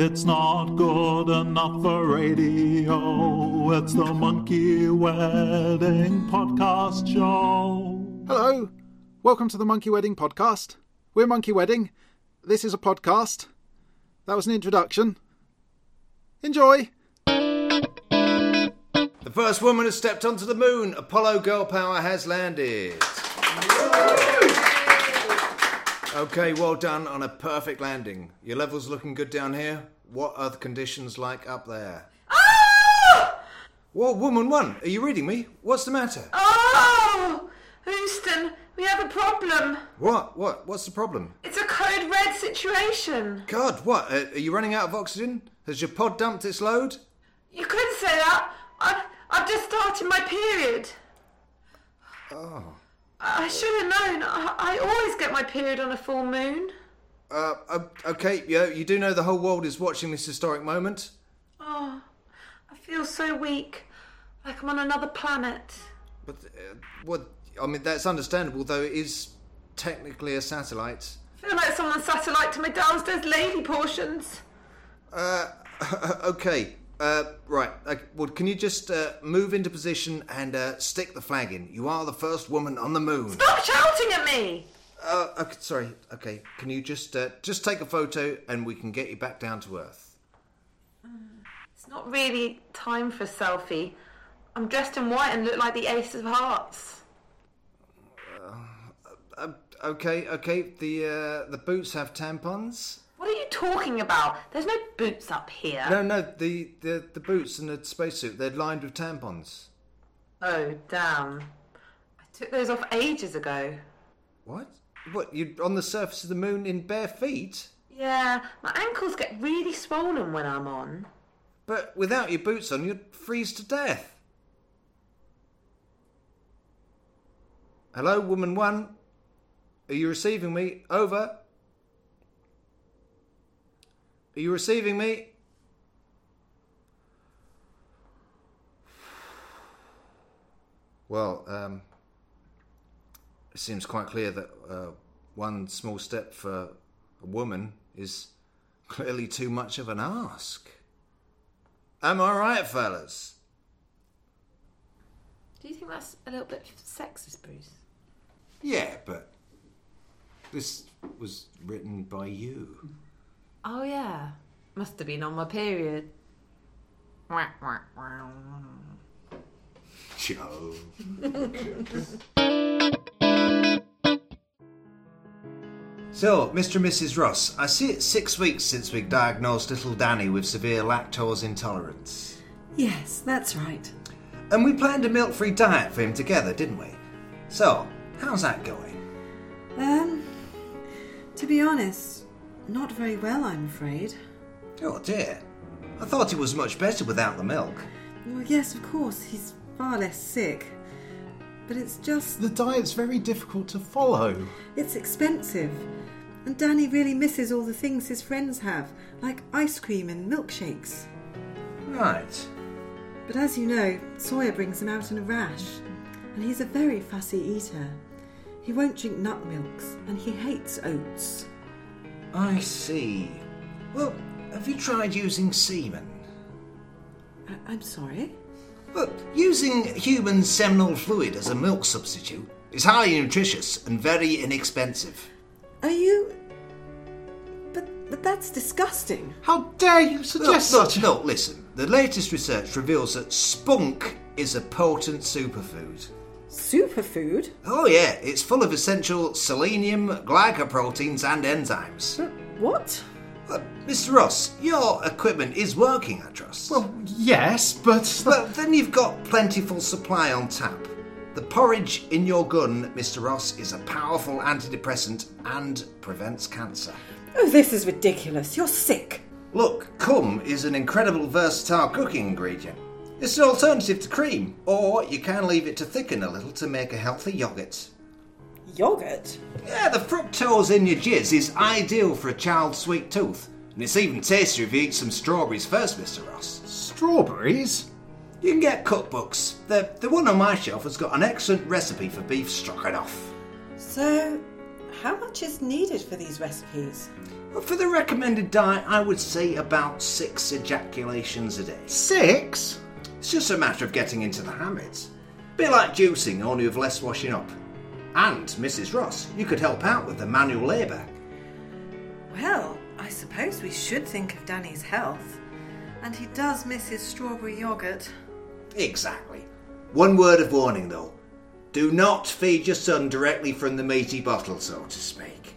It's not good enough for radio. It's the Monkey Wedding Podcast Show. Hello, welcome to the Monkey Wedding podcast. We're Monkey Wedding. This is a podcast. That was an introduction. Enjoy. The first woman has stepped onto the moon. Apollo Girl Power has landed. Okay, well done on a perfect landing. Your level's looking good down here. What are the conditions like up there? Whoa, woman one, are you reading me? What's the matter? Oh! Houston, we have a problem. What? What? What's the problem? It's a code red situation. God, what? Uh, are you running out of oxygen? Has your pod dumped its load? You couldn't say that. I've, I've just started my period. Oh. I should have known. I, I always get my period on a full moon. Uh, uh, okay, yeah, you do know the whole world is watching this historic moment. Oh, I feel so weak. Like I'm on another planet. But, uh, what? I mean, that's understandable, though it is technically a satellite. I feel like someone's satellite to my downstairs lady portions. Uh, okay. Uh, right. Uh, well, can you just uh, move into position and uh, stick the flag in? You are the first woman on the moon. Stop shouting at me! Uh, okay, sorry. Okay. Can you just uh, just take a photo and we can get you back down to earth? It's not really time for a selfie. I'm dressed in white and look like the Ace of Hearts. Uh, okay. Okay. The uh, the boots have tampons. What are you talking about? There's no boots up here. No, no. The the the boots and the spacesuit they're lined with tampons. Oh, damn. I took those off ages ago. What? What? You on the surface of the moon in bare feet? Yeah, my ankles get really swollen when I'm on. But without your boots on, you'd freeze to death. Hello, woman one. Are you receiving me? Over. Are you receiving me? Well, um, it seems quite clear that uh, one small step for a woman is clearly too much of an ask. Am I right, fellas? Do you think that's a little bit sexist, Bruce? Yeah, but this was written by you. Oh, yeah. Must have been on my period. Joe. so, Mr. and Mrs. Ross, I see it's six weeks since we diagnosed little Danny with severe lactose intolerance. Yes, that's right. And we planned a milk free diet for him together, didn't we? So, how's that going? Um, to be honest, not very well, I'm afraid. Oh dear. I thought he was much better without the milk. Well, yes, of course, he's far less sick. But it's just, The diet's very difficult to follow. it's expensive. And Danny really misses all the things his friends have, like ice cream and milkshakes. Right. But as you know, soya brings him out in a rash. And he's a very fussy eater. He won't drink nut milks, and he hates oats. I see. Well, have you tried using semen? I- I'm sorry? Well, using human seminal fluid as a milk substitute is highly nutritious and very inexpensive. Are you. But, but that's disgusting. How dare you Look, suggest look, such? look, listen. The latest research reveals that spunk is a potent superfood. Superfood? Oh yeah, it's full of essential selenium, glycoproteins, and enzymes. What? Look, Mr. Ross, your equipment is working, I trust. Well, yes, but Well, then you've got plentiful supply on tap. The porridge in your gun, Mr. Ross, is a powerful antidepressant and prevents cancer. Oh, this is ridiculous. You're sick. Look, cum is an incredible versatile cooking ingredient. It's an alternative to cream, or you can leave it to thicken a little to make a healthy yogurt. Yogurt? Yeah, the fructose in your jizz is ideal for a child's sweet tooth, and it's even tastier if you eat some strawberries first, Mr. Ross. strawberries? You can get cookbooks. The, the one on my shelf has got an excellent recipe for beef stroganoff. So, how much is needed for these recipes? For the recommended diet, I would say about six ejaculations a day. Six? It's just a matter of getting into the habit. Bit like juicing, only with less washing up. And, Mrs. Ross, you could help out with the manual labour. Well, I suppose we should think of Danny's health. And he does miss his strawberry yoghurt. Exactly. One word of warning though. Do not feed your son directly from the meaty bottle, so to speak.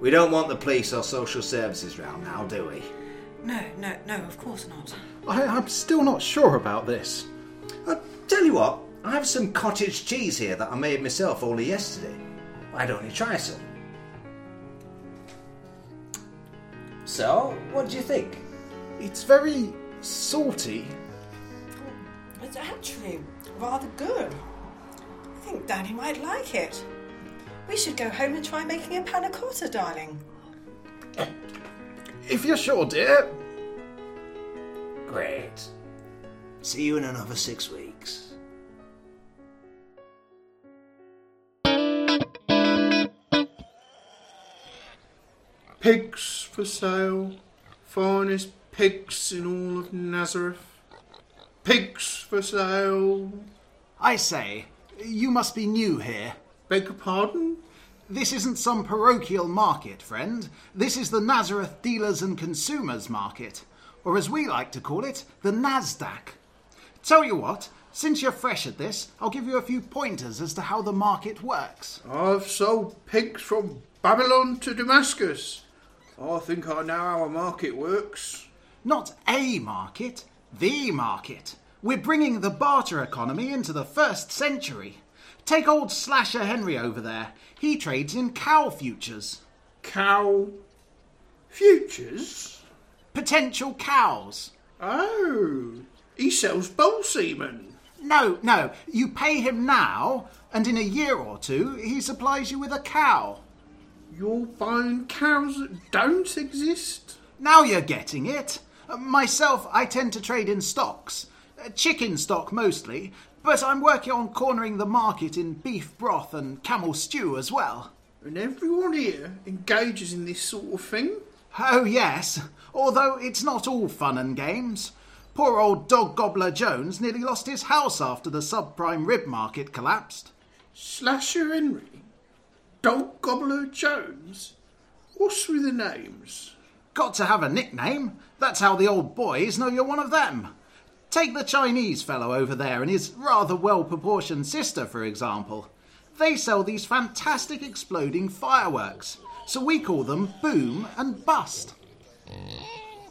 We don't want the police or social services round now, do we? No, no, no, of course not. I, I'm still not sure about this. I'll tell you what, I have some cottage cheese here that I made myself only yesterday. Why don't you try some? So, what do you think? It's very salty. Mm, it's actually rather good. I think Danny might like it. We should go home and try making a panna cotta, darling. Uh, If you're sure, dear. Great. See you in another six weeks. Pigs for sale. Finest pigs in all of Nazareth. Pigs for sale. I say, you must be new here. Beg your pardon? This isn't some parochial market, friend. This is the Nazareth Dealers and Consumers Market, or as we like to call it, the NASDAQ. Tell you what, since you're fresh at this, I'll give you a few pointers as to how the market works. I've sold pigs from Babylon to Damascus. I think I know how a market works. Not a market, the market. We're bringing the barter economy into the first century. Take old Slasher Henry over there. He trades in cow futures. Cow futures? Potential cows. Oh, he sells bull semen. No, no. You pay him now, and in a year or two, he supplies you with a cow. You're buying cows that don't exist? Now you're getting it. Myself, I tend to trade in stocks. Chicken stock mostly, but I'm working on cornering the market in beef broth and camel stew as well. And everyone here engages in this sort of thing? Oh, yes, although it's not all fun and games. Poor old dog gobbler Jones nearly lost his house after the subprime rib market collapsed. Slasher Henry? Dog Gobbler Jones? What's with the names? Got to have a nickname. That's how the old boys know you're one of them. Take the Chinese fellow over there and his rather well proportioned sister, for example. They sell these fantastic exploding fireworks, so we call them boom and bust.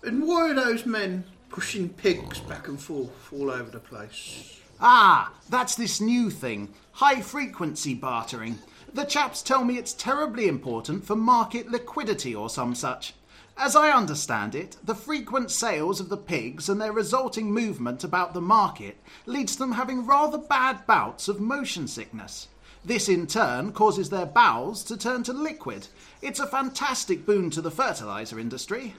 And why are those men pushing pigs back and forth all over the place? Ah, that's this new thing high frequency bartering. The chaps tell me it's terribly important for market liquidity or some such. As I understand it, the frequent sales of the pigs and their resulting movement about the market leads to them having rather bad bouts of motion sickness. This in turn causes their bowels to turn to liquid. It's a fantastic boon to the fertilizer industry.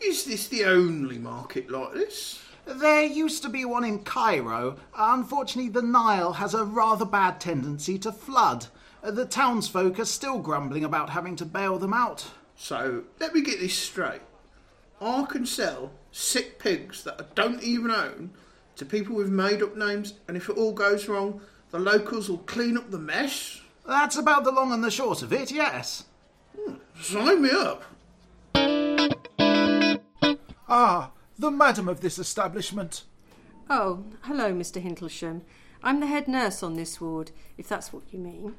Is this the only market like this? There used to be one in Cairo. Unfortunately, the Nile has a rather bad tendency to flood. The townsfolk are still grumbling about having to bail them out. So, let me get this straight. I can sell sick pigs that I don't even own to people with made up names, and if it all goes wrong, the locals will clean up the mess? That's about the long and the short of it, yes. Sign me up. Ah, the madam of this establishment. Oh, hello, Mr. Hintlesham. I'm the head nurse on this ward, if that's what you mean.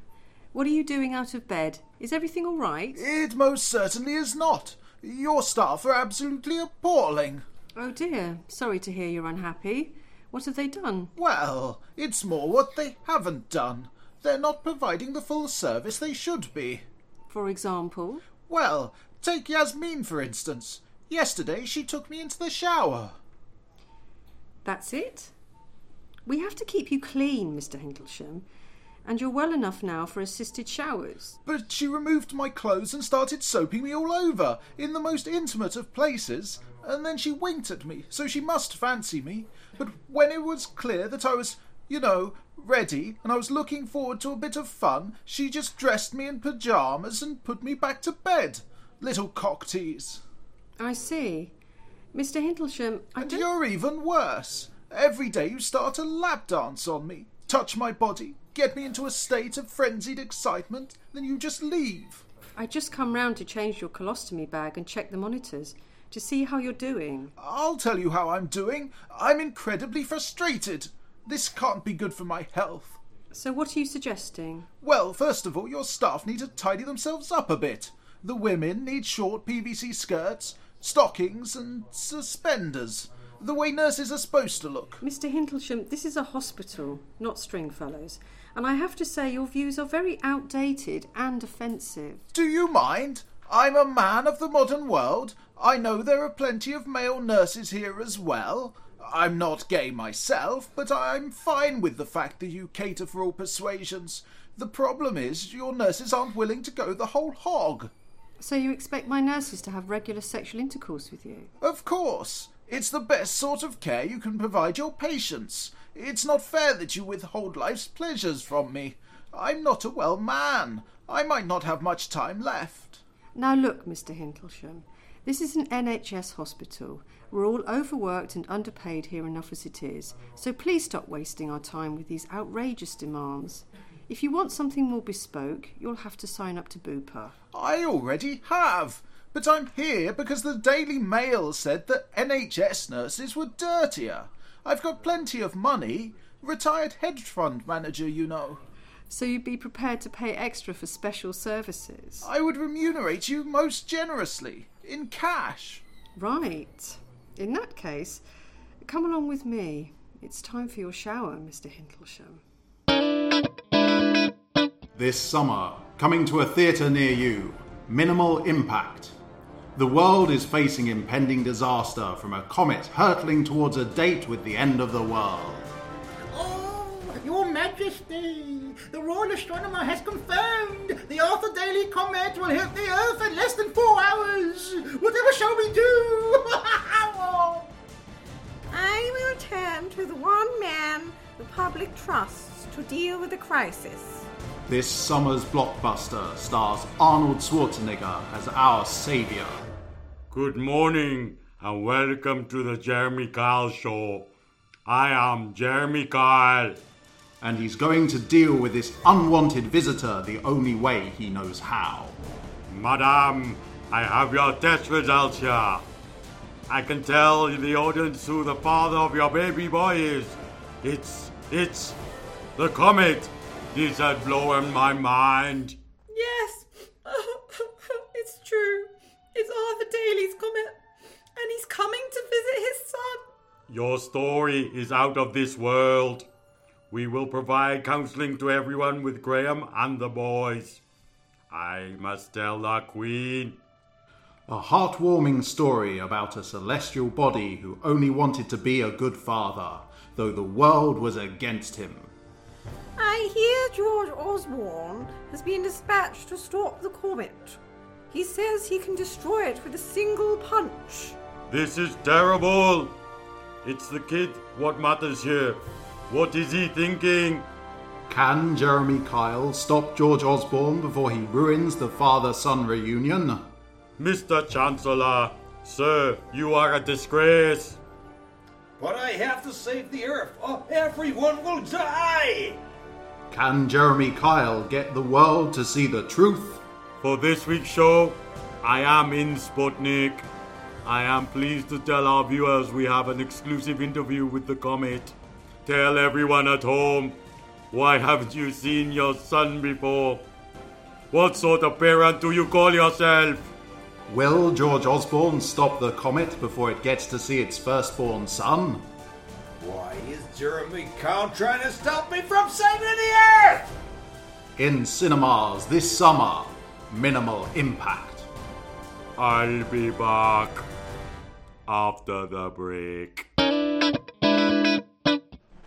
What are you doing out of bed? Is everything all right? It most certainly is not. Your staff are absolutely appalling. Oh dear, sorry to hear you're unhappy. What have they done? Well, it's more what they haven't done. They're not providing the full service they should be. For example? Well, take Yasmin for instance. Yesterday she took me into the shower. That's it? We have to keep you clean, Mr. Hintlesham, and you're well enough now for assisted showers. But she removed my clothes and started soaping me all over, in the most intimate of places, and then she winked at me, so she must fancy me. But when it was clear that I was, you know, ready, and I was looking forward to a bit of fun, she just dressed me in pyjamas and put me back to bed. Little cocktease. I see. Mr. Hintlesham, I And don't. you're even worse. Every day you start a lap dance on me, touch my body, get me into a state of frenzied excitement, then you just leave. I just come round to change your colostomy bag and check the monitors to see how you're doing. I'll tell you how I'm doing. I'm incredibly frustrated. This can't be good for my health. So, what are you suggesting? Well, first of all, your staff need to tidy themselves up a bit. The women need short PVC skirts, stockings, and suspenders. The way nurses are supposed to look. Mr. Hintlesham, this is a hospital, not Stringfellows, and I have to say your views are very outdated and offensive. Do you mind? I'm a man of the modern world. I know there are plenty of male nurses here as well. I'm not gay myself, but I'm fine with the fact that you cater for all persuasions. The problem is your nurses aren't willing to go the whole hog. So, you expect my nurses to have regular sexual intercourse with you? Of course. It's the best sort of care you can provide your patients. It's not fair that you withhold life's pleasures from me. I'm not a well man. I might not have much time left. Now, look, Mr. Hintlesham, this is an NHS hospital. We're all overworked and underpaid here enough as it is, so please stop wasting our time with these outrageous demands. If you want something more bespoke, you'll have to sign up to Bupa. I already have. But I'm here because the Daily Mail said that NHS nurses were dirtier. I've got plenty of money. Retired hedge fund manager, you know. So you'd be prepared to pay extra for special services? I would remunerate you most generously. In cash. Right. In that case, come along with me. It's time for your shower, Mr. Hintlesham. This summer, coming to a theatre near you, Minimal Impact. The world is facing impending disaster from a comet hurtling towards a date with the end of the world. Oh, Your Majesty, the Royal Astronomer has confirmed the Arthur Daily Comet will hit the Earth in less than four hours. Whatever shall we do? I will turn to the one man the public trusts to deal with the crisis. This summer's blockbuster stars Arnold Schwarzenegger as our savior. Good morning and welcome to the Jeremy Kyle Show. I am Jeremy Kyle. And he's going to deal with this unwanted visitor the only way he knows how. Madam, I have your test results here. I can tell the audience who the father of your baby boy is. It's, it's the comet. This has blown my mind. Yes, it's true. It's Arthur Daly's comet, and he's coming to visit his son. Your story is out of this world. We will provide counseling to everyone with Graham and the boys. I must tell the Queen. A heartwarming story about a celestial body who only wanted to be a good father, though the world was against him. I hear George Osborne has been dispatched to stop the comet. He says he can destroy it with a single punch. This is terrible. It's the kid what matters here. What is he thinking? Can Jeremy Kyle stop George Osborne before he ruins the father son reunion? Mr. Chancellor, sir, you are a disgrace. But I have to save the Earth, or everyone will die! Can Jeremy Kyle get the world to see the truth? For this week's show, I am in Sputnik. I am pleased to tell our viewers we have an exclusive interview with the comet. Tell everyone at home, why haven't you seen your son before? What sort of parent do you call yourself? Will George Osborne stop the comet before it gets to see its firstborn son? Why is Jeremy Kyle trying to stop me from saving the Earth? In cinemas this summer, Minimal Impact. I'll be back after the break.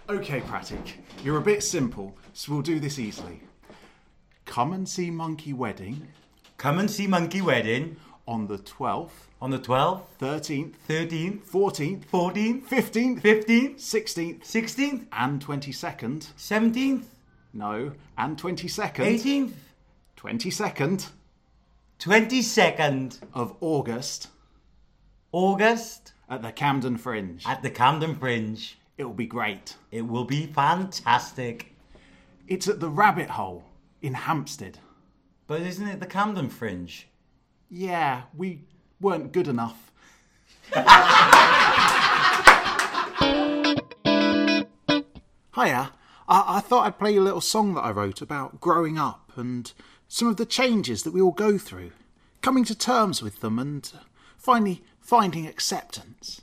Okay, Pratik, you're a bit simple, so we'll do this easily. Come and see Monkey Wedding Come and see Monkey Wedding on the 12th, on the 12th, 13th, 13th, 14th, 14th, 15th, 15th, 16th, 16th, and 22nd. 17th, No, and 22nd. 18th, 22nd. 22nd of August August at the Camden Fringe. at the Camden Fringe. It'll be great. It will be fantastic. It's at the Rabbit Hole in Hampstead. But isn't it the Camden Fringe? Yeah, we weren't good enough. Hiya. I, I thought I'd play you a little song that I wrote about growing up and some of the changes that we all go through, coming to terms with them and finally finding acceptance.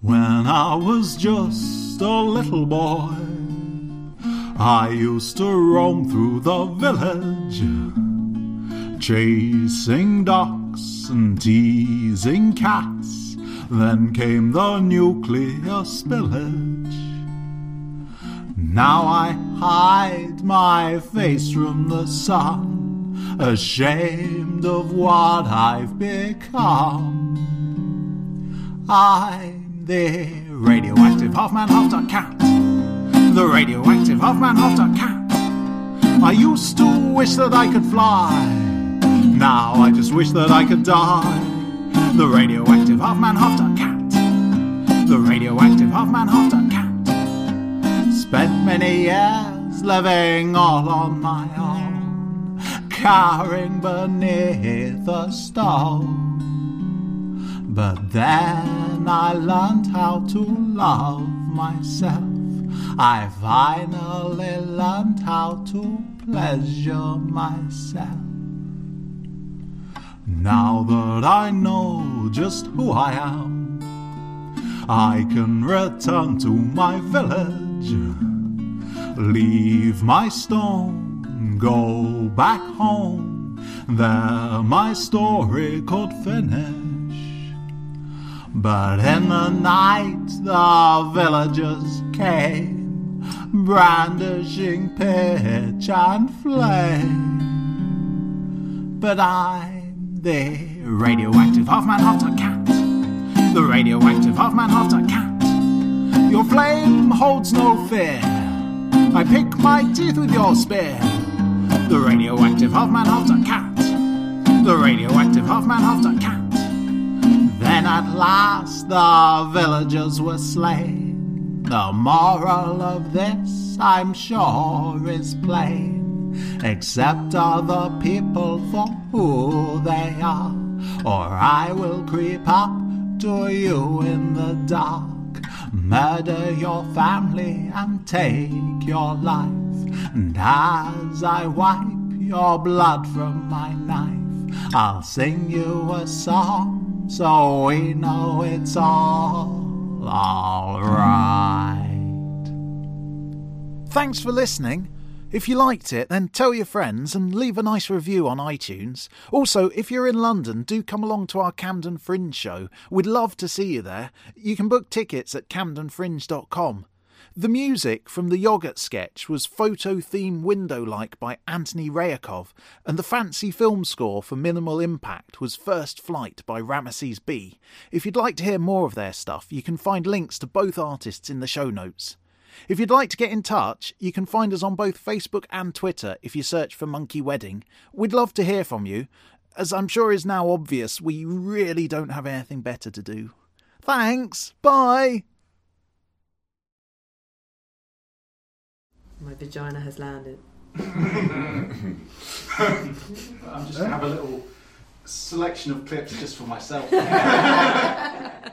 When I was just a little boy, I used to roam through the village, chasing ducks and teasing cats. Then came the nuclear spillage. Now I hide my face from the sun, ashamed of what I've become. I'm the radioactive half man, half cat. The radioactive half man, half cat. I used to wish that I could fly. Now I just wish that I could die. The radioactive half man, half cat. The radioactive half man, half. Spent many years living all on my own, cowering beneath a stone. But then I learned how to love myself. I finally learned how to pleasure myself. Now that I know just who I am, I can return to my village, leave my stone, go back home. There my story could finish. But in the night the villagers came, brandishing pitch and flame. But I'm the radioactive half man, half cat. The radioactive half man, half cat. Your flame holds no fear. I pick my teeth with your spear. The radioactive half man, half cat. The radioactive half man, half cat. Then at last the villagers were slain. The moral of this, I'm sure, is plain. Accept other people for who they are, or I will creep up to you in the dark, murder your family and take your life. And as I wipe your blood from my knife, I'll sing you a song so we know it's all alright. Thanks for listening. If you liked it, then tell your friends and leave a nice review on iTunes. Also, if you're in London, do come along to our Camden Fringe show. We'd love to see you there. You can book tickets at camdenfringe.com. The music from the yogurt sketch was Photo Theme Window Like by Anthony Rayakov, and the fancy film score for Minimal Impact was First Flight by Ramesses B. If you'd like to hear more of their stuff, you can find links to both artists in the show notes. If you'd like to get in touch, you can find us on both Facebook and Twitter if you search for Monkey Wedding. We'd love to hear from you. As I'm sure is now obvious, we really don't have anything better to do. Thanks. Bye. My vagina has landed. I'm just going to have a little selection of clips just for myself.